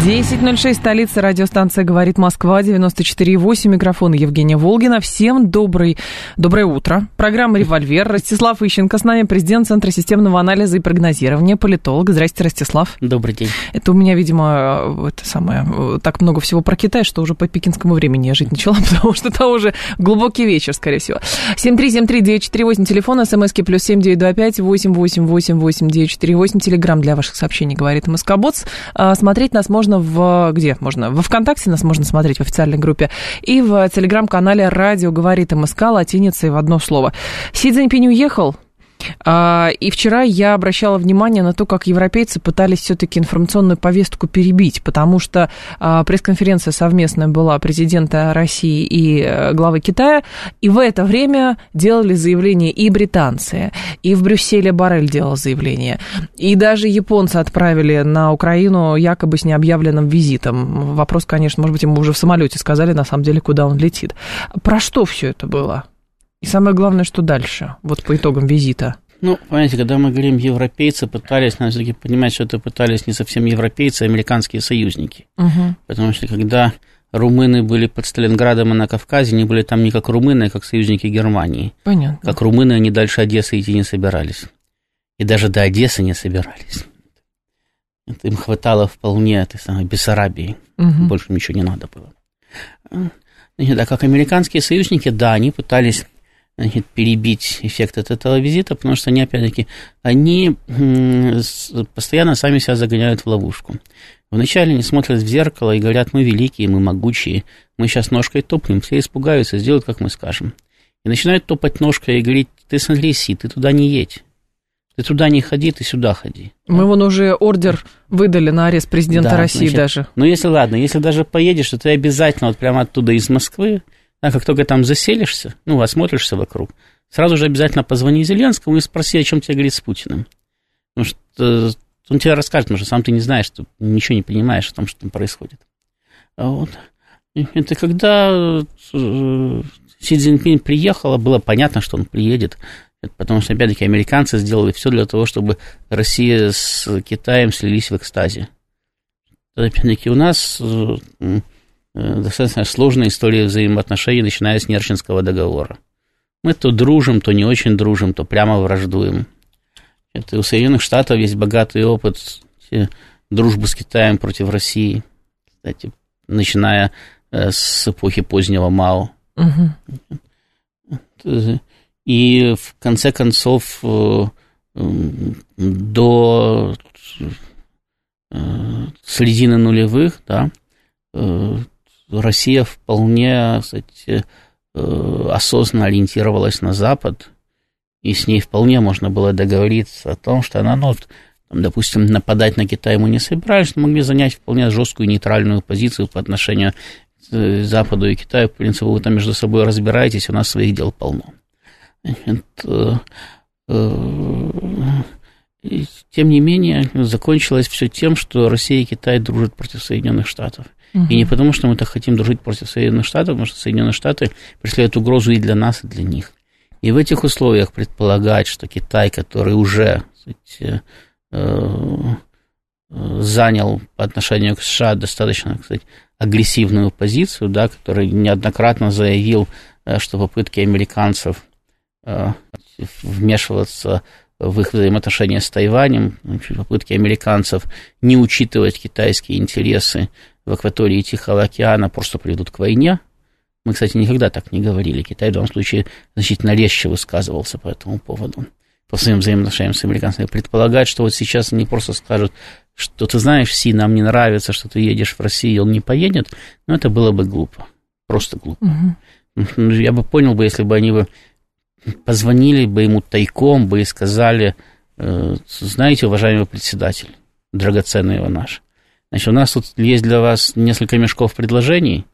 10.06, столица, радиостанция «Говорит Москва», 94.8, микрофон Евгения Волгина. Всем добрый, доброе утро. Программа «Револьвер». Ростислав Ищенко с нами, президент Центра системного анализа и прогнозирования, политолог. Здрасте, Ростислав. Добрый день. Это у меня, видимо, это самое, так много всего про Китай, что уже по пекинскому времени я жить начала, потому что это уже глубокий вечер, скорее всего. 7373948, телефон, смски плюс 7925 888 948, телеграмм для ваших сообщений, говорит Москобоц. Смотреть нас можно можно в... Где можно? Во ВКонтакте нас можно смотреть в официальной группе. И в телеграм-канале «Радио говорит МСК» латиницей в одно слово. Си Цзиньпинь уехал, и вчера я обращала внимание на то, как европейцы пытались все-таки информационную повестку перебить, потому что а, пресс-конференция совместная была президента России и э, главы Китая, и в это время делали заявление и британцы, и в Брюсселе Барель делал заявление, и даже японцы отправили на Украину якобы с необъявленным визитом. Вопрос, конечно, может быть, ему уже в самолете сказали, на самом деле, куда он летит. Про что все это было? И самое главное, что дальше, вот по итогам визита? Ну, понимаете, когда мы говорим европейцы пытались, надо все-таки понимать, что это пытались не совсем европейцы, а американские союзники. Угу. Потому что когда румыны были под Сталинградом и на Кавказе, они были там не как румыны, а как союзники Германии. Понятно. Как румыны они дальше Одессы идти не собирались. И даже до Одессы не собирались. Это им хватало вполне этой самой Бессарабии. Угу. Больше ничего не надо было. А как американские союзники, да, они пытались значит, перебить эффект от этого визита, потому что они, опять-таки, они постоянно сами себя загоняют в ловушку. Вначале они смотрят в зеркало и говорят, мы великие, мы могучие, мы сейчас ножкой топнем, все испугаются, сделают, как мы скажем. И начинают топать ножкой и говорить, ты смотри, Си, ты туда не едь. Ты туда не ходи, ты сюда ходи. Мы вон уже ордер выдали на арест президента да, России значит, даже. Ну, если ладно, если даже поедешь, то ты обязательно вот прямо оттуда из Москвы а как только там заселишься, ну, осмотришься вокруг, сразу же обязательно позвони Зеленскому и спроси, о чем тебе говорит с Путиным. Потому что он тебе расскажет, потому что сам ты не знаешь, ты ничего не понимаешь о том, что там происходит. А вот. Это когда э, Си Цзиньпинь приехал, было понятно, что он приедет, потому что, опять-таки, американцы сделали все для того, чтобы Россия с Китаем слились в экстазе. Опять-таки, у нас э, Э, достаточно сложная история взаимоотношений, начиная с Нерчинского договора. Мы то дружим, то не очень дружим, то прямо враждуем. Это у Соединенных Штатов есть богатый опыт дружбы с Китаем против России, кстати, начиная э, с эпохи позднего Мао. Угу. И в конце концов э, до середины нулевых, да, Россия вполне, кстати, э, осознанно ориентировалась на Запад, и с ней вполне можно было договориться о том, что она, ну, там, допустим, нападать на Китай мы не собирались, но могли занять вполне жесткую нейтральную позицию по отношению к э, Западу и Китаю. В принципе, вы там между собой разбираетесь, у нас своих дел полно. Это, и, тем не менее, закончилось все тем, что Россия и Китай дружат против Соединенных Штатов. Угу. И не потому, что мы так хотим дружить против Соединенных Штатов, потому что Соединенные Штаты представляют угрозу и для нас, и для них. И в этих условиях предполагать, что Китай, который уже кстати, э, занял по отношению к США достаточно, кстати, агрессивную позицию, да, который неоднократно заявил, э, что попытки американцев э, вмешиваться в их взаимоотношения с Тайванем, попытки американцев не учитывать китайские интересы в акватории Тихого океана просто приведут к войне. Мы, кстати, никогда так не говорили. Китай в данном случае значительно резче высказывался по этому поводу, по своим взаимоотношениям с американцами. Предполагать, что вот сейчас они просто скажут, что ты знаешь, Си, нам не нравится, что ты едешь в Россию, и он не поедет, ну, это было бы глупо. Просто глупо. Угу. Я бы понял бы, если бы они бы позвонили бы ему тайком бы и сказали, «Э, знаете, уважаемый председатель, драгоценный его наш, Значит, у нас тут есть для вас несколько мешков предложений,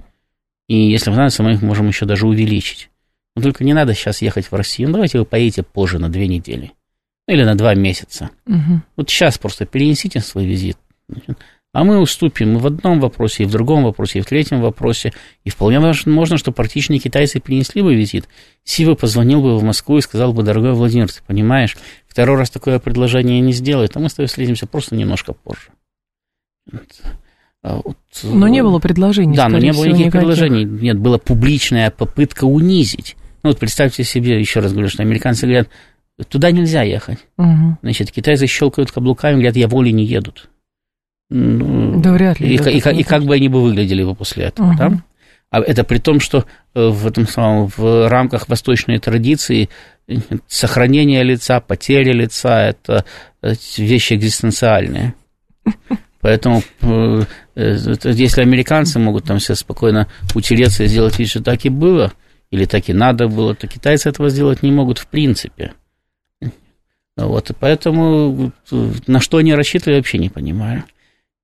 и если понадобится, мы их можем еще даже увеличить. Но только не надо сейчас ехать в Россию. Ну, давайте вы поедете позже на две недели. Ну, или на два месяца. Угу. Вот сейчас просто перенесите свой визит. А мы уступим и в одном вопросе, и в другом вопросе, и в третьем вопросе. И вполне можно, что практически китайцы принесли бы визит. Сива позвонил бы в Москву и сказал бы, дорогой Владимир, ты понимаешь, второй раз такое предложение не сделает, а мы с тобой встретимся просто немножко позже. А вот, но не было предложений. Да, но не было никаких, никаких предложений. Нет, была публичная попытка унизить. Ну вот представьте себе, еще раз говорю, что американцы говорят, туда нельзя ехать. Угу. Значит, китайцы щелкают каблуками, говорят, я волей не едут. Ну, да вряд ли. И, и, и, и как бы они бы выглядели бы после этого, угу. да? А это при том, что э, в, этом самом, в рамках восточной традиции э, сохранение лица, потеря лица – это э, вещи экзистенциальные. Поэтому если американцы могут там все спокойно утереться и сделать вид, что так и было, или так и надо было, то китайцы этого сделать не могут в принципе. Вот, и поэтому на что они рассчитывали, вообще не понимаю.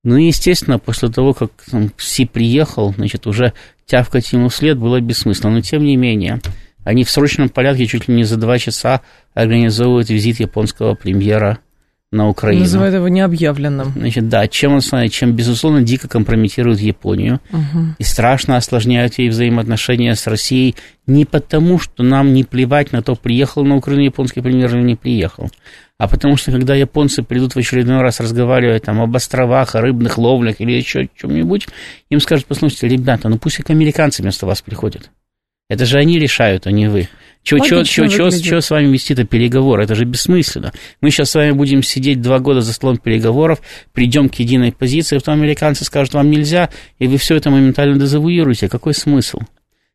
Ну и, естественно, после того, как там, Си приехал, значит, уже тявкать ему вслед было бессмысленно. Но, тем не менее, они в срочном порядке чуть ли не за два часа организовывают визит японского премьера на Украину. Называют его необъявленным. Значит, да, чем он становится, чем, безусловно, дико компрометирует Японию угу. и страшно осложняют ей взаимоотношения с Россией не потому, что нам не плевать на то, приехал на Украину японский премьер или не приехал, а потому что, когда японцы придут в очередной раз разговаривать там, об островах, о рыбных ловлях или еще чем-нибудь, им скажут, послушайте, ребята, ну пусть и американцы вместо вас приходят. Это же они решают, а не вы. Чего с вами вести-то переговоры? Это же бессмысленно. Мы сейчас с вами будем сидеть два года за столом переговоров, придем к единой позиции, потом американцы скажут, вам нельзя, и вы все это моментально дезавуируете. Какой смысл?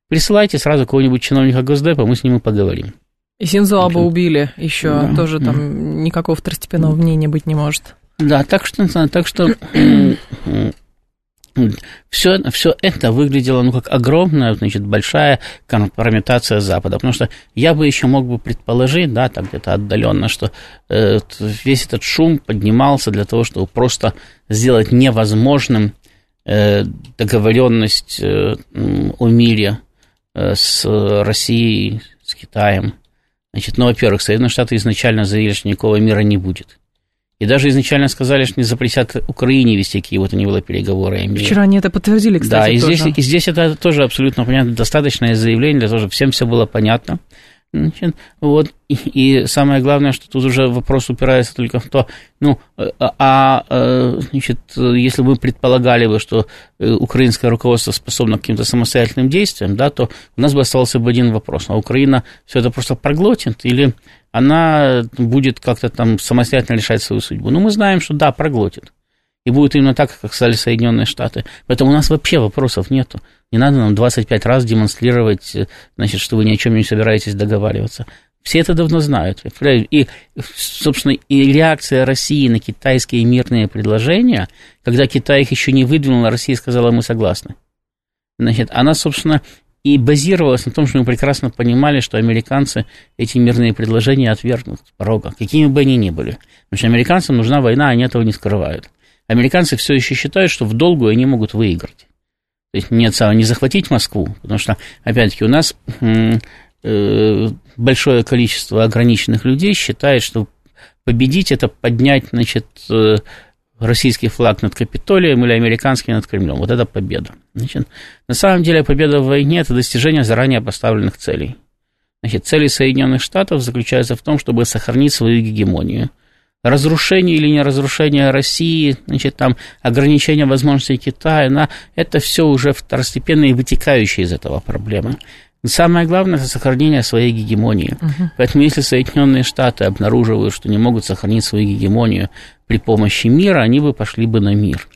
Присылайте сразу кого-нибудь чиновника Госдепа, мы с ним и поговорим. И Синзо Аба убили еще, да, тоже да. там никакого второстепенного мнения быть не может. Да, так что, так что все, все это выглядело, ну, как огромная, значит, большая компрометация Запада, потому что я бы еще мог бы предположить, да, так где-то отдаленно, что э, весь этот шум поднимался для того, чтобы просто сделать невозможным э, договоренность э, о мире э, с Россией, с Китаем, Значит, ну, во-первых, Соединенные Штаты изначально заявили, что никакого мира не будет. И даже изначально сказали, что не запретят Украине вести какие вот ни было переговоры. Вчера они это подтвердили, кстати, Да, и здесь, и здесь это тоже абсолютно понятно, достаточное заявление для того, чтобы всем все было понятно. Значит, вот, и, и самое главное, что тут уже вопрос упирается только в то, ну, а, а, а значит, если бы мы предполагали бы, что э, украинское руководство способно к каким-то самостоятельным действиям, да, то у нас бы остался бы один вопрос, а Украина все это просто проглотит или она будет как-то там самостоятельно решать свою судьбу? Ну, мы знаем, что да, проглотит. И будет именно так, как стали Соединенные Штаты. Поэтому у нас вообще вопросов нету. Не надо нам 25 раз демонстрировать, э, значит, что вы ни о чем не собираетесь договариваться. Все это давно знают. И, собственно, и реакция России на китайские мирные предложения, когда Китай их еще не выдвинул, а Россия сказала, мы согласны. Значит, она, собственно, и базировалась на том, что мы прекрасно понимали, что американцы эти мирные предложения отвергнут с порога, какими бы они ни были. Что американцам нужна война, они этого не скрывают. Американцы все еще считают, что в долгую они могут выиграть. То есть нет, не захватить Москву, потому что, опять-таки, у нас э, большое количество ограниченных людей считает, что победить это поднять, значит, э, российский флаг над Капитолием или американский над Кремлем. Вот это победа. Значит, на самом деле победа в войне – это достижение заранее поставленных целей. Значит, цели Соединенных Штатов заключаются в том, чтобы сохранить свою гегемонию – разрушение или не разрушение России, значит, там ограничение возможностей Китая, на, это все уже второстепенные вытекающие из этого проблемы. Самое главное – это сохранение своей гегемонии. Угу. Поэтому если Соединенные Штаты обнаруживают, что не могут сохранить свою гегемонию при помощи мира, они бы пошли бы на мир.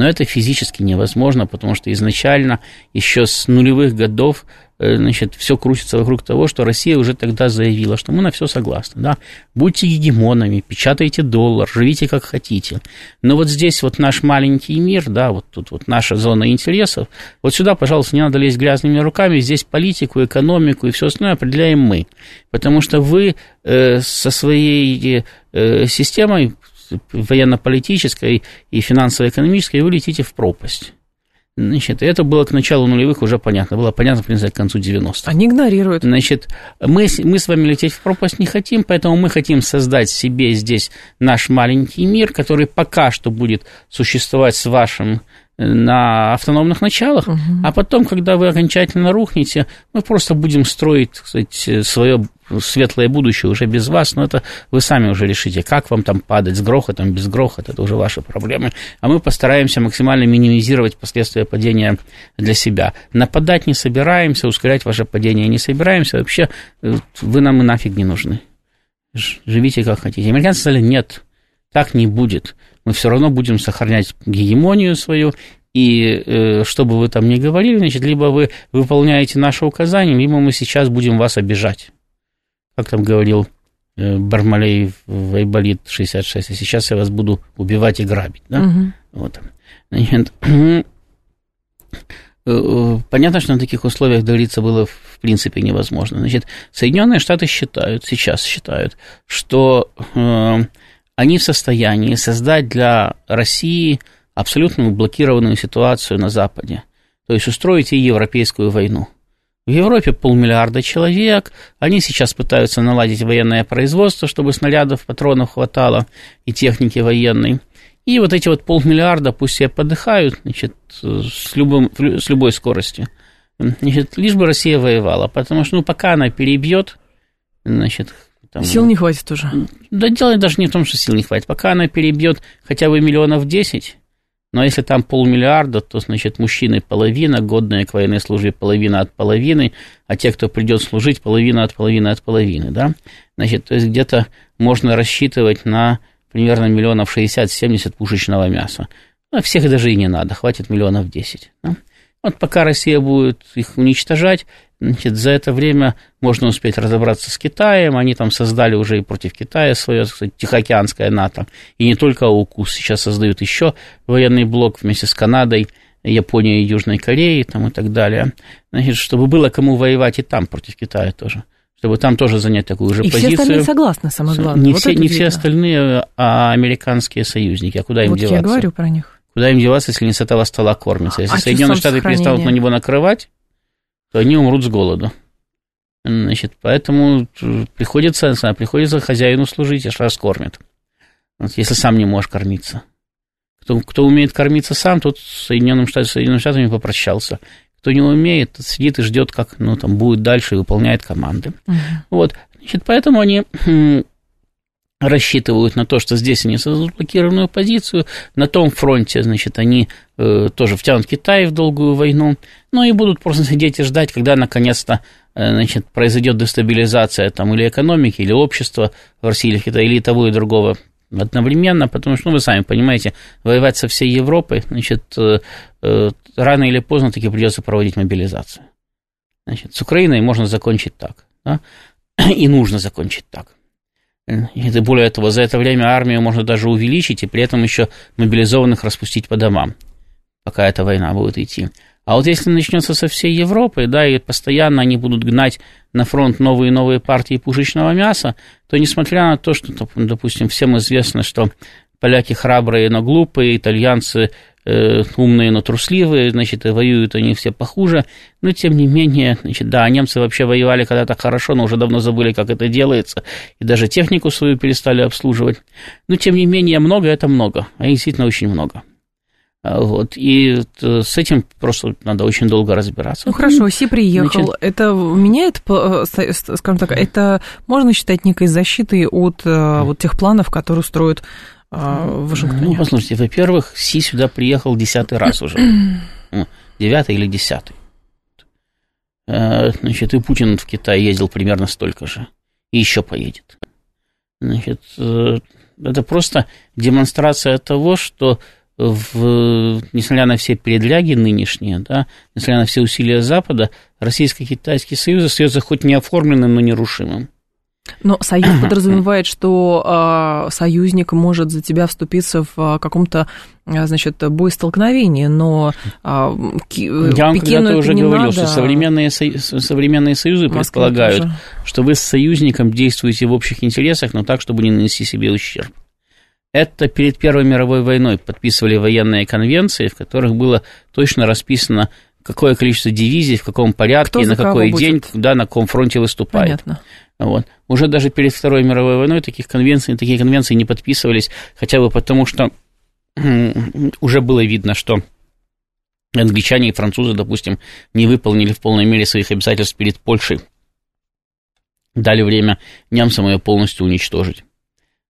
Но это физически невозможно, потому что изначально, еще с нулевых годов, Э, значит, все крутится вокруг того, что Россия уже тогда заявила, что мы на все согласны, да, будьте гегемонами, печатайте доллар, живите как хотите. Но вот здесь вот наш маленький мир, да, вот тут вот наша зона интересов, вот сюда, пожалуйста, не надо лезть грязными руками, здесь политику, экономику и все остальное определяем мы, потому что вы э, со своей э, системой военно-политической и финансово-экономической вы летите в пропасть. Значит, это было к началу нулевых уже понятно. Было понятно, в принципе, к концу 90-х. Они игнорируют. Значит, мы, мы с вами лететь в пропасть не хотим, поэтому мы хотим создать себе здесь наш маленький мир, который пока что будет существовать с вашим на автономных началах, угу. а потом, когда вы окончательно рухнете, мы просто будем строить, сказать, свое светлое будущее уже без вас, но это вы сами уже решите, как вам там падать, с грохотом, без грохота, это уже ваши проблемы. А мы постараемся максимально минимизировать последствия падения для себя. Нападать не собираемся, ускорять ваше падение не собираемся, вообще э, вы нам и нафиг не нужны. Живите как хотите. Американцы сказали, нет, так не будет мы все равно будем сохранять гегемонию свою, и э, что бы вы там ни говорили, значит, либо вы выполняете наши указания, либо мы сейчас будем вас обижать. Как там говорил э, Бармалей в Айболит 66, а сейчас я вас буду убивать и грабить. Да? Угу. Вот. Значит, э, понятно, что на таких условиях договориться было в принципе невозможно. Значит, Соединенные Штаты считают, сейчас считают, что э, они в состоянии создать для России абсолютно блокированную ситуацию на Западе, то есть устроить ей европейскую войну. В Европе полмиллиарда человек, они сейчас пытаются наладить военное производство, чтобы снарядов, патронов хватало и техники военной. И вот эти вот полмиллиарда пусть себе подыхают значит, с, любым, с любой скоростью. Значит, лишь бы Россия воевала, потому что ну, пока она перебьет значит, там, сил не хватит уже. Да дело даже не в том, что сил не хватит. Пока она перебьет хотя бы миллионов десять, но если там полмиллиарда, то, значит, мужчины половина, годные к военной службе половина от половины, а те, кто придет служить, половина от половины от половины, да? Значит, то есть где-то можно рассчитывать на примерно миллионов 60-70 пушечного мяса. Ну, всех даже и не надо, хватит миллионов 10. Да? Вот пока Россия будет их уничтожать, Значит, за это время можно успеть разобраться с Китаем. Они там создали уже и против Китая свое, кстати, Тихоокеанское НАТО. И не только АУКУС. Сейчас создают еще военный блок вместе с Канадой, Японией Южной Кореей там, и так далее. Значит, чтобы было кому воевать и там против Китая тоже чтобы там тоже занять такую же и позицию. И все остальные согласны, самое главное. Не, вот все, не все остальные, а американские союзники. А куда им вот деваться? я говорю про них. Куда им деваться, если не с этого стола кормятся? Если а Соединенные Штаты перестанут на него накрывать, то они умрут с голоду. Значит, поэтому приходится, знаю, приходится хозяину служить, аж раз кормит. Вот, если сам не можешь кормиться. Кто, кто умеет кормиться сам, тот с Соединенным Штатами, Соединенными Штатами попрощался. Кто не умеет, тот сидит и ждет, как ну, там, будет дальше и выполняет команды. Uh-huh. Вот. Значит, поэтому они рассчитывают на то, что здесь они создадут блокированную позицию, на том фронте, значит, они э, тоже втянут Китай в долгую войну, ну и будут просто сидеть и ждать, когда наконец-то э, значит, произойдет дестабилизация там, или экономики, или общества в России, или в Китае, или того и другого одновременно, потому что, ну, вы сами понимаете, воевать со всей Европой, значит, э, э, рано или поздно таки придется проводить мобилизацию. Значит, с Украиной можно закончить так, да? и нужно закончить так. И более того, за это время армию можно даже увеличить и при этом еще мобилизованных распустить по домам, пока эта война будет идти. А вот если начнется со всей Европы, да, и постоянно они будут гнать на фронт новые и новые партии пушечного мяса, то несмотря на то, что, допустим, всем известно, что поляки храбрые, но глупые, итальянцы Э, умные, но трусливые, значит, воюют они все похуже, но тем не менее, значит, да, немцы вообще воевали когда-то хорошо, но уже давно забыли, как это делается, и даже технику свою перестали обслуживать, но тем не менее, много это много, а действительно очень много. А, вот, и с этим просто надо очень долго разбираться. Ну хорошо, Си приехал. Значит, это меняет, э, скажем так, это можно считать некой защитой от э, вот тех планов, которые строят в Вашингтоне? Ну, послушайте, во-первых, Си сюда приехал десятый раз уже. Ну, девятый или десятый. Э, значит, и Путин в Китай ездил примерно столько же. И еще поедет. Значит, э, это просто демонстрация того, что в, несмотря на все передляги нынешние, да, несмотря на все усилия Запада, Российско-Китайский союз остается хоть не оформленным, но нерушимым. Но союз подразумевает, что э, союзник может за тебя вступиться в э, каком-то, э, значит, боестолкновении, но э, Я вам когда-то уже говорил, надо. что современные, современные союзы Москва предполагают, тоже. что вы с союзником действуете в общих интересах, но так, чтобы не нанести себе ущерб. это перед Первой мировой войной подписывали военные конвенции, в которых было точно расписано, какое количество дивизий, в каком порядке, на какой день, да, на каком фронте выступает. Понятно. Вот. Уже даже перед Второй мировой войной таких конвенций, такие конвенции не подписывались, хотя бы потому, что уже было видно, что англичане и французы, допустим, не выполнили в полной мере своих обязательств перед Польшей. Дали время немцам ее полностью уничтожить.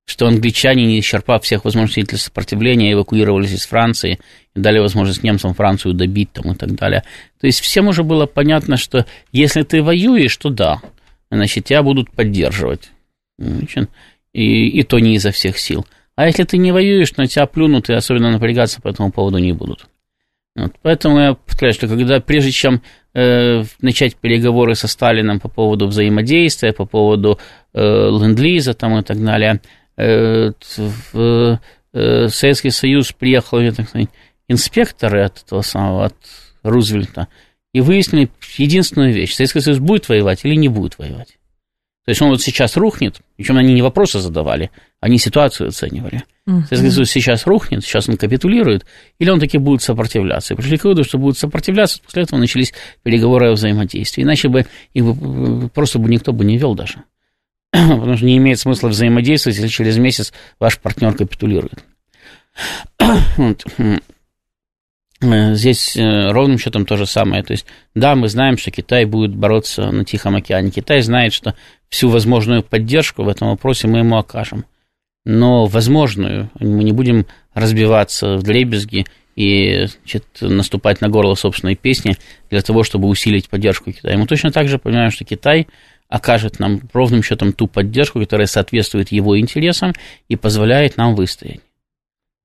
Что англичане, не исчерпав всех возможностей для сопротивления, эвакуировались из Франции и дали возможность немцам Францию добить там и так далее. То есть всем уже было понятно, что если ты воюешь, то да, значит, тебя будут поддерживать. И, и то не изо всех сил. А если ты не воюешь, на тебя плюнут и особенно напрягаться по этому поводу не будут. Вот, поэтому я повторяю, что когда, прежде чем э, начать переговоры со Сталином по поводу взаимодействия, по поводу э, ленд-лиза там и так далее, э, в э, Советский Союз приехал, так сказать, инспекторы от этого самого, от Рузвельта, и выяснили единственную вещь. Советский Союз будет воевать или не будет воевать. То есть он вот сейчас рухнет, причем они не вопросы задавали, они ситуацию оценивали. Uh-huh. Советский Союз сейчас рухнет, сейчас он капитулирует, или он таки будет сопротивляться. И пришли к выводу, что будет сопротивляться, после этого начались переговоры о взаимодействии. Иначе бы их бы, просто бы никто бы не вел даже. Потому что не имеет смысла взаимодействовать, если через месяц ваш партнер капитулирует. Э, здесь э, ровным счетом то же самое. То есть, да, мы знаем, что Китай будет бороться на Тихом океане. Китай знает, что всю возможную поддержку в этом вопросе мы ему окажем. Но возможную мы не будем разбиваться в дребезги и значит, наступать на горло собственной песни для того, чтобы усилить поддержку Китая. Мы точно так же понимаем, что Китай окажет нам ровным счетом ту поддержку, которая соответствует его интересам и позволяет нам выстоять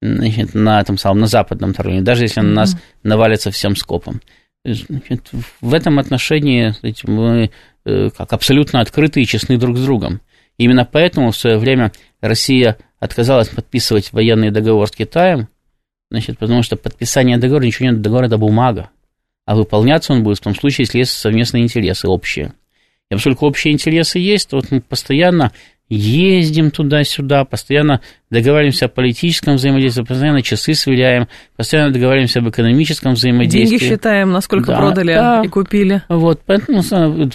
значит, на этом самом, на западном направлении, даже если на нас навалится всем скопом. Значит, в этом отношении значит, мы э, как абсолютно открыты и честны друг с другом. Именно поэтому в свое время Россия отказалась подписывать военный договор с Китаем, значит, потому что подписание договора, ничего нет, договор это бумага, а выполняться он будет в том случае, если есть совместные интересы общие. И поскольку общие интересы есть, то вот мы постоянно ездим туда-сюда, постоянно договариваемся о политическом взаимодействии, постоянно часы сверяем, постоянно договариваемся об экономическом взаимодействии. Деньги считаем, насколько да, продали да. и купили. Вот, поэтому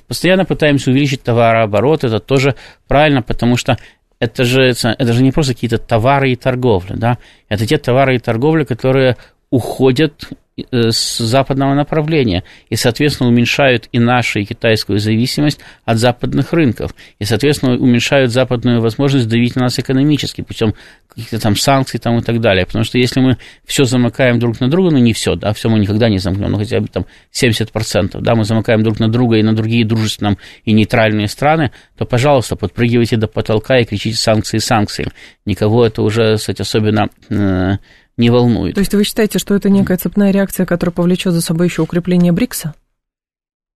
постоянно пытаемся увеличить товарооборот, это тоже правильно, потому что это же, это же не просто какие-то товары и торговля, да, это те товары и торговля, которые уходят с западного направления и, соответственно, уменьшают и нашу, и китайскую зависимость от западных рынков, и, соответственно, уменьшают западную возможность давить на нас экономически путем каких-то там санкций там, и так далее. Потому что если мы все замыкаем друг на друга, ну не все, да, все мы никогда не замкнем, ну хотя бы там 70%, да, мы замыкаем друг на друга и на другие дружественные и нейтральные страны, то, пожалуйста, подпрыгивайте до потолка и кричите санкции, санкции. Никого это уже, кстати, особенно э, не волнует. То есть вы считаете, что это некая цепная реакция, которая повлечет за собой еще укрепление БРИКСа?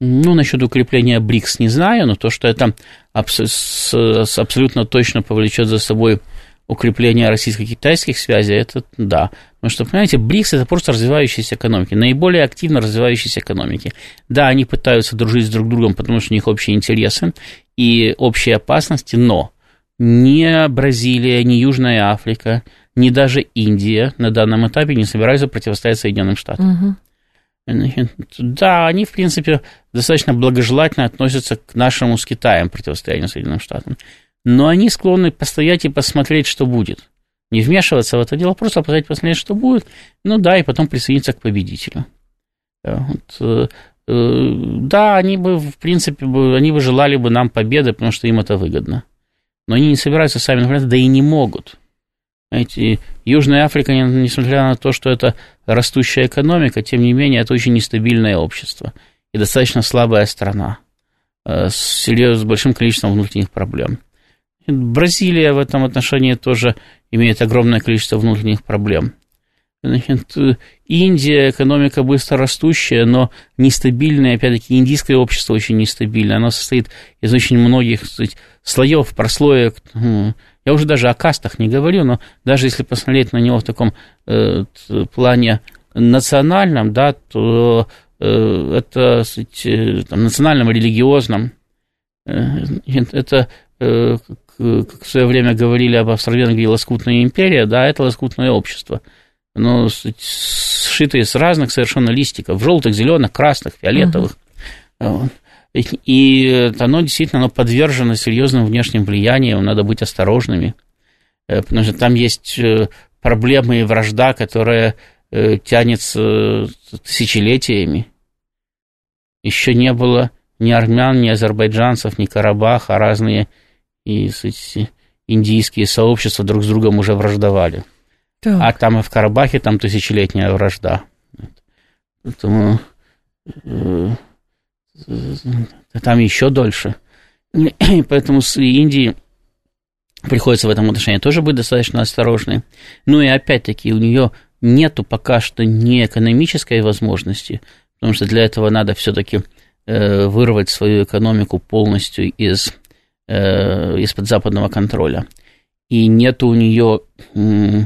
Ну, насчет укрепления БРИКС не знаю, но то, что это абс- абсолютно точно повлечет за собой укрепление российско-китайских связей, это да. Потому что, понимаете, БРИКС это просто развивающиеся экономики, наиболее активно развивающиеся экономики. Да, они пытаются дружить с друг другом, потому что у них общие интересы и общие опасности, но ни Бразилия, ни Южная Африка, ни даже Индия на данном этапе не собираются противостоять Соединенным Штатам. Угу. Да, они, в принципе, достаточно благожелательно относятся к нашему с Китаем противостоянию Соединенным Штатам. Но они склонны постоять и посмотреть, что будет. Не вмешиваться в это дело, просто постоять, посмотреть, что будет. Ну да, и потом присоединиться к победителю. Вот, э, э, да, они бы, в принципе, они бы желали бы нам победы, потому что им это выгодно. Но они не собираются сами например, да и не могут. Знаете, Южная Африка, несмотря на то, что это растущая экономика, тем не менее, это очень нестабильное общество и достаточно слабая страна э, с, серьез, с большим количеством внутренних проблем. Бразилия в этом отношении тоже имеет огромное количество внутренних проблем. Значит, Индия, экономика быстро растущая, но нестабильная, опять-таки, индийское общество очень нестабильное, оно состоит из очень многих сказать, слоев, прослоек, я уже даже о кастах не говорю, но даже если посмотреть на него в таком э, плане национальном, да, то э, это, сказать, э, там, национальном, религиозном, Это, как в свое время говорили об Австро-Венгрии, лоскутная империя, да, это лоскутное общество. Но сшитые с разных совершенно листиков, желтых, зеленых, красных, фиолетовых. Uh-huh. И оно действительно оно подвержено серьезным внешним влияниям, надо быть осторожными, потому что там есть проблемы и вражда, которая тянется тысячелетиями. Еще не было ни армян, ни азербайджанцев, ни Карабаха, разные и кстати, индийские сообщества друг с другом уже враждовали. Так. А там и в Карабахе там тысячелетняя вражда. Поэтому э, там еще дольше. Поэтому с Индией приходится в этом отношении тоже быть достаточно осторожной. Ну и опять-таки у нее нету пока что ни экономической возможности, потому что для этого надо все-таки э, вырвать свою экономику полностью из, э, из-под западного контроля. И нет у нее э,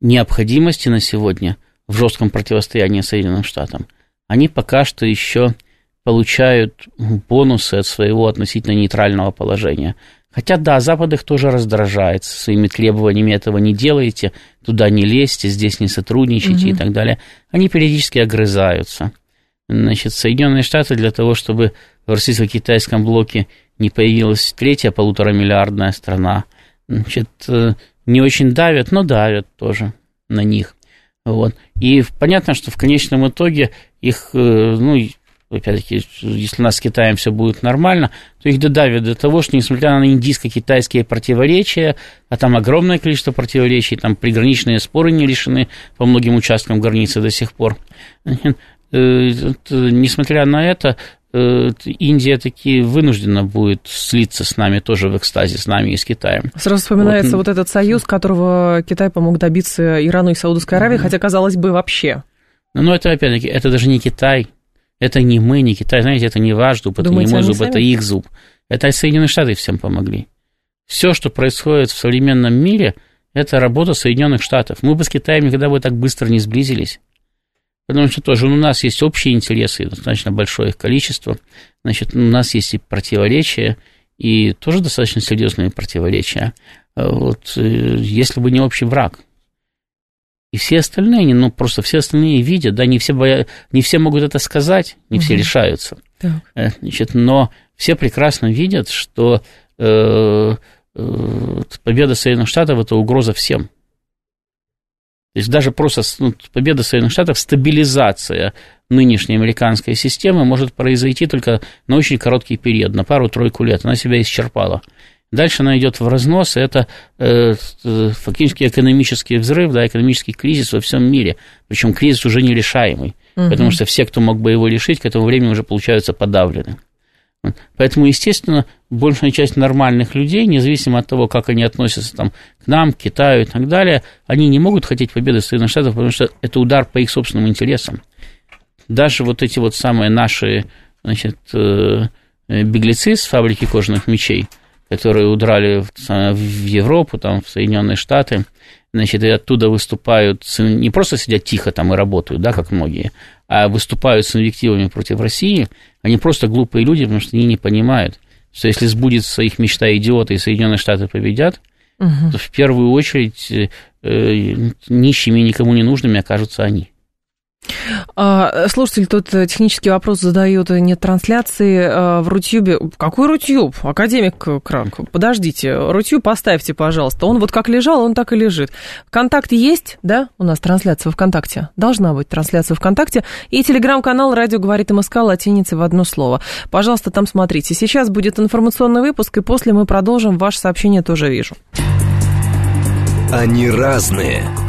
необходимости на сегодня в жестком противостоянии Соединенным Штатам. Они пока что еще получают бонусы от своего относительно нейтрального положения. Хотя, да, Запад их тоже раздражает своими требованиями, этого не делаете, туда не лезьте, здесь не сотрудничайте угу. и так далее. Они периодически огрызаются. Значит, Соединенные Штаты для того, чтобы в российско-китайском блоке не появилась третья полуторамиллиардная страна, значит, э, не очень давят, но давят тоже на них. Вот. И понятно, что в конечном итоге их, э, ну, опять-таки, если у нас с Китаем все будет нормально, то их додавят до того, что несмотря на индийско-китайские противоречия, а там огромное количество противоречий, там приграничные споры не решены по многим участкам границы до сих пор, э, несмотря на это, Индия таки вынуждена будет слиться с нами тоже в экстазе, с нами и с Китаем. Сразу вспоминается вот, вот этот союз, которого Китай помог добиться Ирану и Саудовской Аравии, mm-hmm. хотя, казалось бы, вообще. Ну, это, опять-таки, это даже не Китай, это не мы, не Китай, знаете, это не ваш зуб, это Думаете, не мой зуб, сами? это их зуб. Это Соединенные Штаты всем помогли. Все, что происходит в современном мире, это работа Соединенных Штатов. Мы бы с Китаем никогда бы так быстро не сблизились. Потому что тоже у нас есть общие интересы, достаточно большое их количество. Значит, у нас есть и противоречия, и тоже достаточно серьезные противоречия. Вот, э, если бы не общий враг, и все остальные, ну, просто все остальные видят, да, не все, боя... не все могут это сказать, не угу. все решаются. Так. Э, значит, но все прекрасно видят, что э, э, победа Соединенных Штатов – это угроза всем. То есть даже просто ну, победа Соединенных Штатов, стабилизация нынешней американской системы может произойти только на очень короткий период, на пару-тройку лет. Она себя исчерпала. Дальше она идет в разнос, и это э, фактически экономический взрыв, да, экономический кризис во всем мире. Причем кризис уже нерешаемый, угу. потому что все, кто мог бы его решить, к этому времени уже получаются подавлены. Поэтому, естественно, большая часть нормальных людей, независимо от того, как они относятся там, к нам, к Китаю и так далее, они не могут хотеть победы Соединенных Штатов, потому что это удар по их собственным интересам. Даже вот эти вот самые наши значит, э, беглецы с фабрики кожаных мечей – которые удрали в Европу, там, в Соединенные Штаты, значит, и оттуда выступают, не просто сидят тихо там и работают, да, как многие, а выступают с инвективами против России, они просто глупые люди, потому что они не понимают, что если сбудется их мечта идиота и Соединенные Штаты победят, угу. то в первую очередь э, нищими никому не нужными окажутся они. А, слушатель тут э, технический вопрос задает, э, нет трансляции э, в Рутюбе. Какой Рутюб? Академик Крак, подождите. Рутюб поставьте, пожалуйста. Он вот как лежал, он так и лежит. Контакт есть, да? У нас трансляция ВКонтакте. Должна быть трансляция ВКонтакте. И телеграм-канал «Радио говорит МСК» латиницы в одно слово. Пожалуйста, там смотрите. Сейчас будет информационный выпуск, и после мы продолжим. Ваше сообщение тоже вижу. Они разные,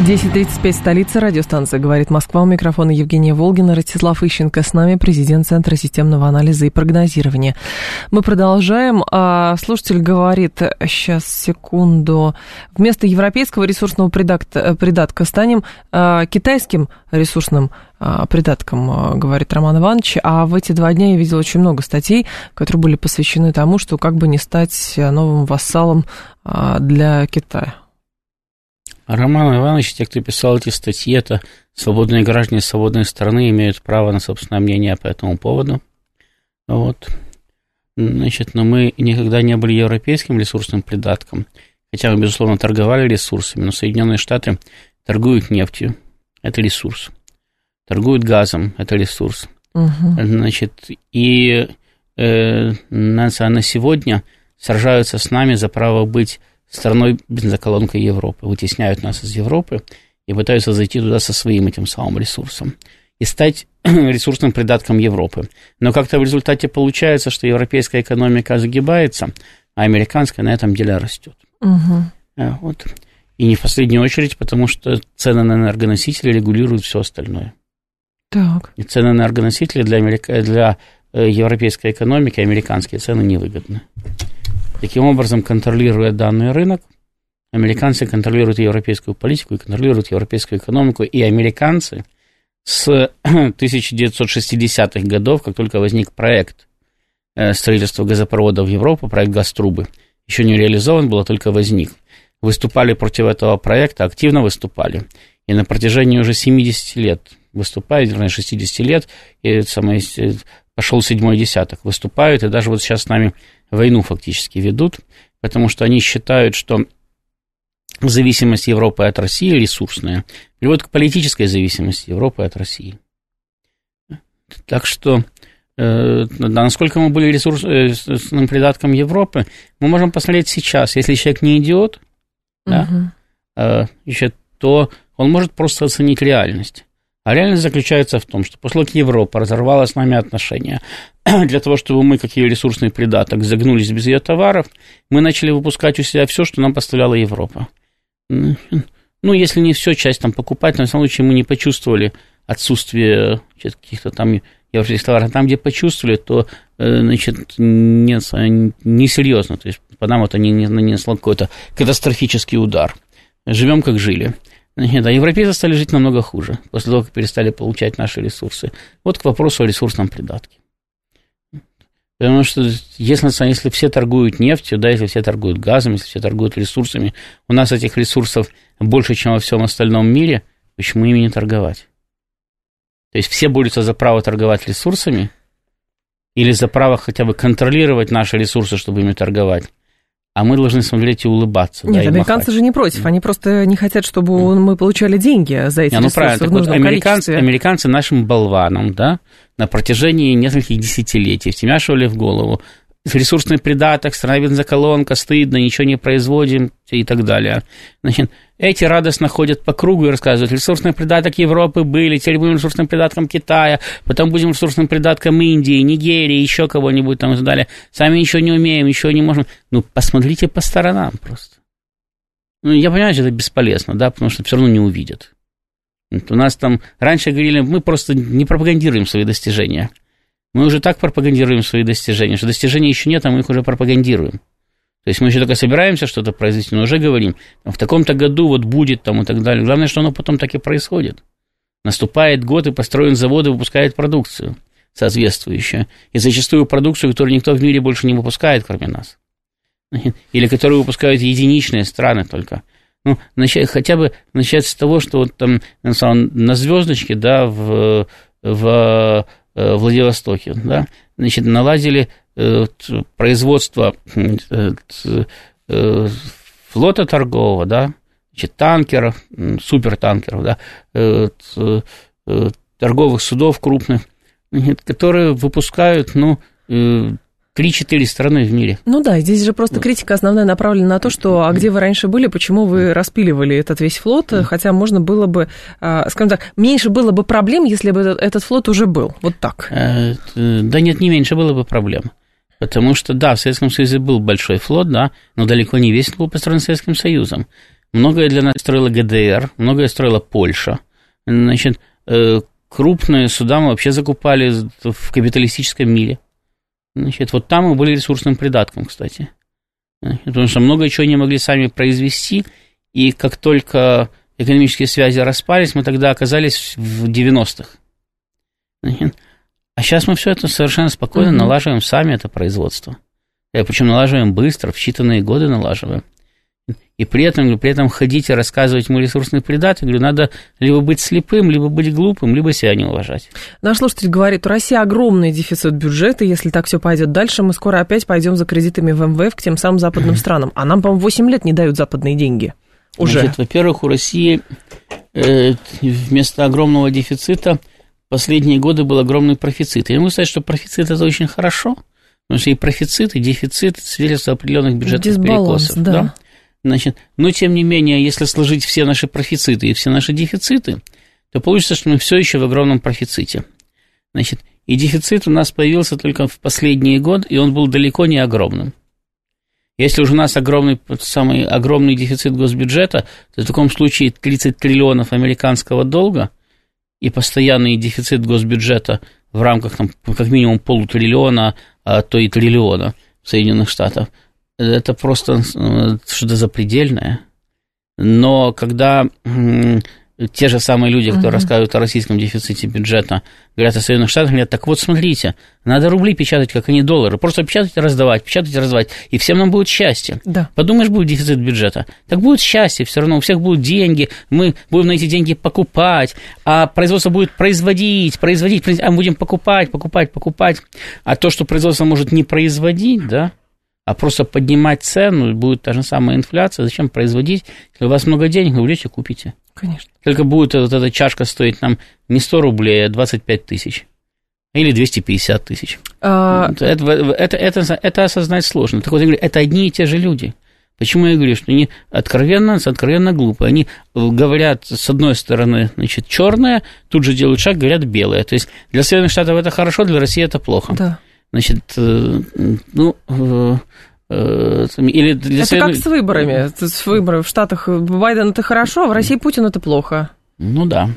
10.35, столица, радиостанция «Говорит Москва». У микрофона Евгения Волгина, Ростислав Ищенко. С нами президент Центра системного анализа и прогнозирования. Мы продолжаем. А, слушатель говорит, сейчас, секунду, вместо европейского ресурсного придатка, придатка станем а, китайским ресурсным а, придатком, говорит Роман Иванович. А в эти два дня я видел очень много статей, которые были посвящены тому, что как бы не стать новым вассалом для Китая. Роман Иванович, те, кто писал эти статьи, это свободные граждане свободной страны имеют право на собственное мнение по этому поводу. Вот. Значит, но мы никогда не были европейским ресурсным придатком, хотя мы, безусловно, торговали ресурсами, но Соединенные Штаты торгуют нефтью, это ресурс, торгуют газом, это ресурс. Угу. Значит, и э, на, на сегодня сражаются с нами за право быть страной бензоколонкой Европы, вытесняют нас из Европы и пытаются зайти туда со своим этим самым ресурсом и стать ресурсным придатком Европы. Но как-то в результате получается, что европейская экономика загибается, а американская на этом деле растет. Угу. Вот. И не в последнюю очередь, потому что цены на энергоносители регулируют все остальное. Так. И цены на энергоносители для, Америка... для э, европейской экономики, американские цены невыгодны. Таким образом, контролируя данный рынок, американцы контролируют европейскую политику и контролируют европейскую экономику, и американцы с 1960-х годов, как только возник проект э, строительства газопровода в Европу, проект «Газтрубы», еще не реализован был, а только возник, выступали против этого проекта, активно выступали, и на протяжении уже 70 лет выступают, вернее, 60 лет, и самое, э, пошел седьмой десяток, выступают, и даже вот сейчас с нами войну фактически ведут, потому что они считают, что зависимость Европы от России ресурсная приводит к политической зависимости Европы от России. Так что э, насколько мы были ресурсным придатком Европы, мы можем посмотреть сейчас. Если человек не идиот, угу. да, э, то он может просто оценить реальность. А реальность заключается в том, что после того, как Европа разорвала с нами отношения, для того, чтобы мы, как ее ресурсный придаток, загнулись без ее товаров, мы начали выпускать у себя все, что нам поставляла Европа. Ну, если не все, часть там покупать, но в самом случае мы не почувствовали отсутствие каких-то там европейских товаров. Там, где почувствовали, то, э, значит, несерьезно. Не то есть по нам это не нанесло какой-то катастрофический удар. Живем, как жили. Нет, а европейцы стали жить намного хуже, после того, как перестали получать наши ресурсы. Вот к вопросу о ресурсном придатке. Потому что если, если все торгуют нефтью, да, если все торгуют газом, если все торгуют ресурсами, у нас этих ресурсов больше, чем во всем остальном мире, почему ими не торговать? То есть все борются за право торговать ресурсами или за право хотя бы контролировать наши ресурсы, чтобы ими торговать а мы должны смотреть и улыбаться. Нет, да, американцы махать. же не против, они просто не хотят, чтобы мы получали деньги за эти не, ну, правильно. Так вот, американцы, американцы нашим болванам, да, на протяжении нескольких десятилетий втемяшивали в голову, ресурсный придаток, страна бензоколонка, стыдно, ничего не производим и так далее. Значит, эти радостно ходят по кругу и рассказывают, ресурсный придаток Европы были, теперь будем ресурсным придатком Китая, потом будем ресурсным придатком Индии, Нигерии, еще кого-нибудь там и так далее. Сами ничего не умеем, ничего не можем. Ну, посмотрите по сторонам просто. Ну, я понимаю, что это бесполезно, да, потому что все равно не увидят. Вот у нас там раньше говорили, мы просто не пропагандируем свои достижения. Мы уже так пропагандируем свои достижения, что достижений еще нет, а мы их уже пропагандируем. То есть мы еще только собираемся что-то произвести, но уже говорим, в таком-то году вот будет там и так далее. Главное, что оно потом так и происходит. Наступает год, и построен завод и выпускает продукцию соответствующую. И зачастую продукцию, которую никто в мире больше не выпускает, кроме нас. Или которую выпускают единичные страны только. Ну, начать, хотя бы начать с того, что вот там на звездочке, да, в, в Владивостоке, да, значит, наладили Э, производства э, э, флота торгового, да, значит, танкеров, супертанкеров, да, торговых судов крупных, которые выпускают, ну, 3-4 страны в мире. Ну да, здесь же просто критика основная направлена на то, что а где вы раньше были, почему вы распиливали этот весь флот, хотя можно было бы, а, скажем так, меньше было бы проблем, если бы этот флот уже был. Вот так. Да нет, не меньше было бы проблем. Потому что, да, в Советском Союзе был большой флот, да, но далеко не весь был построен Советским Союзом. многое для нас строила ГДР, многое строила Польша. Значит, э, крупные суда мы вообще закупали в капиталистическом мире. Значит, вот там мы были ресурсным придатком, кстати. Потому что много чего не могли сами произвести, и как только экономические связи распались, мы тогда оказались в 90-х. А сейчас мы все это совершенно спокойно mm-hmm. налаживаем сами, это производство. Э, причем налаживаем быстро, в считанные годы налаживаем. И при этом, при этом ходить и рассказывать мы ресурсный предатель, говорю, надо либо быть слепым, либо быть глупым, либо себя не уважать. Наш слушатель говорит, у России огромный дефицит бюджета, если так все пойдет дальше, мы скоро опять пойдем за кредитами в МВФ к тем самым западным странам. А нам, по-моему, 8 лет не дают западные деньги. Уже. Значит, во-первых, у России э, вместо огромного дефицита последние годы был огромный профицит. Я могу сказать, что профицит это очень хорошо, потому что и профицит, и дефицит свидетельство определенных бюджетных Дисбаланс, перекосов. Да. да. Значит, но тем не менее, если сложить все наши профициты и все наши дефициты, то получится, что мы все еще в огромном профиците. Значит, и дефицит у нас появился только в последний год, и он был далеко не огромным. Если уже у нас огромный, самый огромный дефицит госбюджета, то в таком случае 30 триллионов американского долга и постоянный дефицит госбюджета в рамках там, как минимум полутриллиона, а то и триллиона Соединенных Штатов – это просто э, что-то запредельное. Но когда те же самые люди, которые uh рассказывают о российском дефиците бюджета, говорят о Соединенных Штатах, говорят, так вот смотрите, надо рубли печатать, как они доллары, просто печатать и раздавать, печатать и раздавать, и всем нам будет счастье. Да. Подумаешь, будет дефицит бюджета, так будет счастье, все равно у всех будут деньги, мы будем на эти деньги покупать, а производство будет производить, производить, а мы будем покупать, покупать, покупать, а то, что производство может не производить, да, а просто поднимать цену, будет та же самая инфляция, зачем производить? Если у вас много денег, вы уйдете, купите. Конечно. Только будет вот эта чашка стоить нам не 100 рублей, а 25 тысяч. Или 250 тысяч. А... Это, это, это, это осознать сложно. Так вот, я говорю, это одни и те же люди. Почему я говорю, что они откровенно, откровенно глупые. Они говорят, с одной стороны, значит, черное, тут же делают шаг, говорят белое. То есть для Соединенных Штатов это хорошо, для России это плохо. Да. Значит, э, ну, э, э, или для это как с выборами. С выборами в Штатах Байден это хорошо, а в России Путин это плохо. Ну да.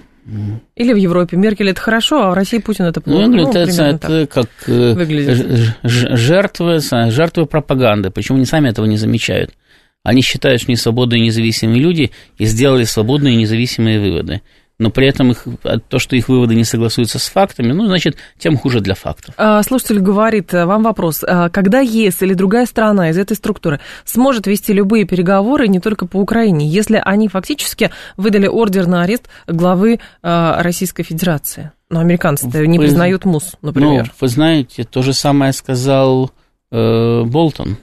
Или в Европе Меркель это хорошо, а в России Путин это плохо. Ну, ну это, это как выглядит. жертвы, жертвы пропаганды, причем они сами этого не замечают. Они считают, что они свободные и независимые люди и сделали свободные и независимые выводы но при этом их, то, что их выводы не согласуются с фактами, ну, значит, тем хуже для фактов. А, слушатель говорит, э, вам вопрос, а когда ЕС или другая страна из этой структуры сможет вести любые переговоры не только по Украине, если они фактически выдали ордер на арест главы а, Российской Федерации? Но американцы-то не признают МУС, например. Ну, вы знаете, то же самое сказал э, Болтон.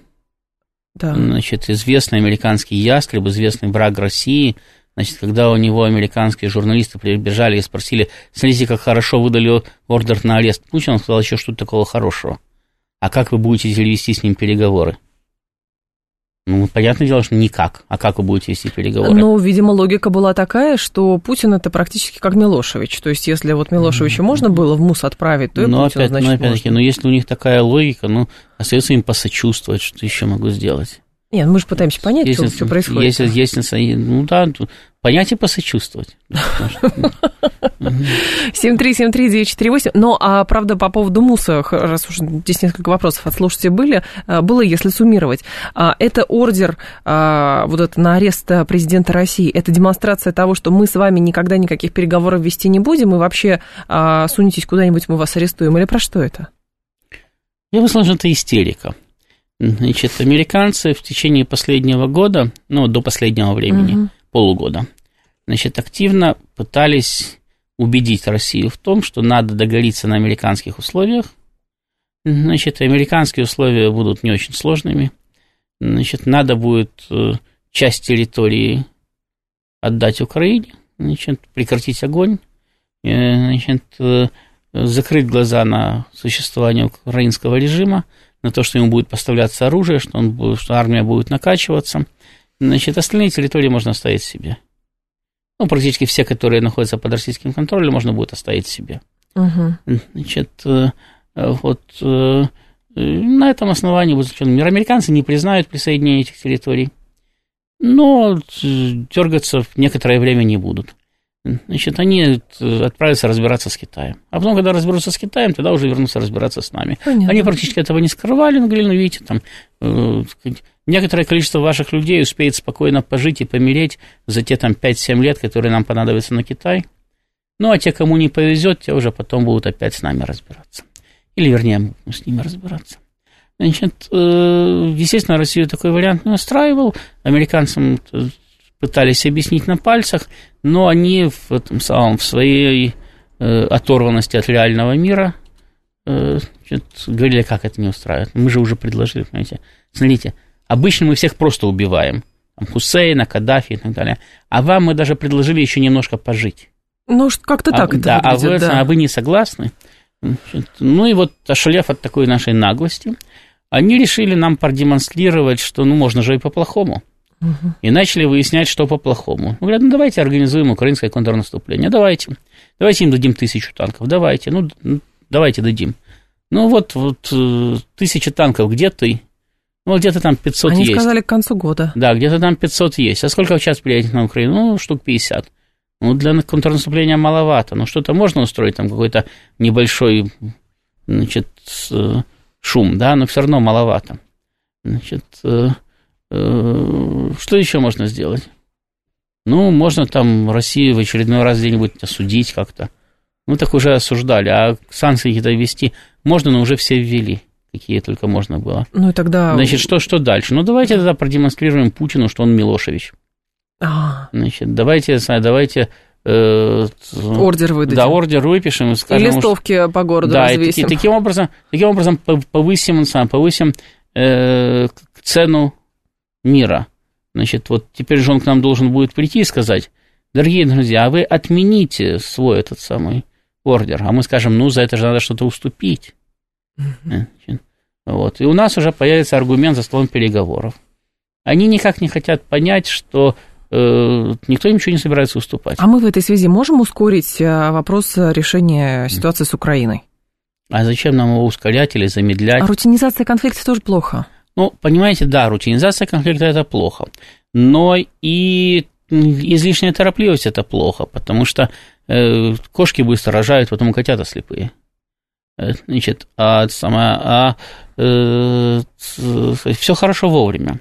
Да. Значит, известный американский ястреб, известный враг России – Значит, когда у него американские журналисты прибежали и спросили, смотрите, как хорошо выдали ордер на арест Путина, он сказал еще что-то такого хорошего. А как вы будете вести с ним переговоры? Ну, понятное дело, что никак. А как вы будете вести переговоры? Ну, видимо, логика была такая, что Путин это практически как Милошевич. То есть, если вот Милошевича mm-hmm. можно было в МУС отправить, то и но Путин, опять, значит, но опять-таки, но если у них такая логика, ну, остается им посочувствовать, что еще могу сделать. Нет, мы же пытаемся понять, если, что, что происходит. Если, если, ну да, понять и посочувствовать. 7373948. Но, а правда, по поводу МУСа, раз уж здесь несколько вопросов от слушателей были, а, было, если суммировать, а, это ордер а, вот это на арест президента России, это демонстрация того, что мы с вами никогда никаких переговоров вести не будем, и вообще сунетесь куда-нибудь, мы вас арестуем, или про что это? Я бы сказал, что это истерика. Значит, американцы в течение последнего года, ну, до последнего времени, угу. полугода, значит, активно пытались убедить Россию в том, что надо договориться на американских условиях. Значит, американские условия будут не очень сложными. Значит, надо будет э, часть территории отдать Украине, значит, прекратить огонь, э, значит, э, закрыть глаза на существование украинского режима, на то, что ему будет поставляться оружие, что, он будет, что армия будет накачиваться. Значит, остальные территории можно оставить себе. Ну, практически все, которые находятся под российским контролем, можно будет оставить себе. Угу. Значит, э, вот э, на этом основании будет заключен мир. Американцы не признают присоединение этих территорий. но дергаться некоторое время не будут. Значит, они отправятся разбираться с Китаем. А потом, когда разберутся с Китаем, тогда уже вернутся разбираться с нами. Понятно. Они практически этого не скрывали, но говорили, ну, видите, там э, некоторое количество ваших людей успеет спокойно пожить и помереть за те там 5-7 лет, которые нам понадобятся на Китай. Ну, а те, кому не повезет, те уже потом будут опять с нами разбираться. Или, вернее, с ними разбираться. Значит, э, естественно, Россию такой вариант не устраивал. Американцам пытались объяснить на пальцах, но они в этом самом, в своей э, оторванности от реального мира э, говорили, как это не устраивает. Мы же уже предложили, понимаете. Смотрите, обычно мы всех просто убиваем. Там, Хусейна, Каддафи и так далее. А вам мы даже предложили еще немножко пожить. Ну, как-то а, так это да, выглядит, а вы, да. а вы не согласны? Ну и вот, ошалев от такой нашей наглости, они решили нам продемонстрировать, что ну можно же и по-плохому. Угу. И начали выяснять, что по-плохому. Говорят, ну давайте организуем украинское контрнаступление. Давайте. Давайте им дадим тысячу танков. Давайте. Ну, давайте дадим. Ну вот, вот э, тысяча танков, где ты? Ну, где-то там 500 Они есть. Они сказали к концу года. Да, где-то там 500 есть. А сколько сейчас приедет на Украину? Ну, штук 50. Ну, для контрнаступления маловато. Ну, что-то можно устроить, там какой-то небольшой, значит, шум, да, но все равно маловато. Значит, э, э, что еще можно сделать? Ну, можно там Россию в очередной раз где-нибудь осудить как-то. Ну, так уже осуждали. А санкции какие-то ввести можно, но уже все ввели, какие только можно было. Ну, и тогда... Значит, что, что дальше? Ну, давайте тогда продемонстрируем Путину, что он Милошевич. А. Значит, давайте, давайте э, ордер выдадим. Да, ордер выпишем и скажем. И листовки что, по городу да, развесим. И таким образом, таким образом повысим, повысим э, цену мира. Значит, вот теперь же он к нам должен будет прийти и сказать, дорогие друзья, а вы отмените свой этот самый ордер. А мы скажем, ну, за это же надо что-то уступить. Значит, вот. И у нас уже появится аргумент за столом переговоров. Они никак не хотят понять, что Э, никто ничего не собирается уступать. А мы в этой связи можем ускорить э, вопрос решения ситуации с Украиной? А зачем нам его ускорять или замедлять? А рутинизация конфликта тоже плохо. Ну, понимаете, да, рутинизация конфликта это плохо. Но и излишняя торопливость это плохо, потому что э, кошки быстро рожают, потом котята слепые. Э, значит, а, самое, а э, все хорошо вовремя.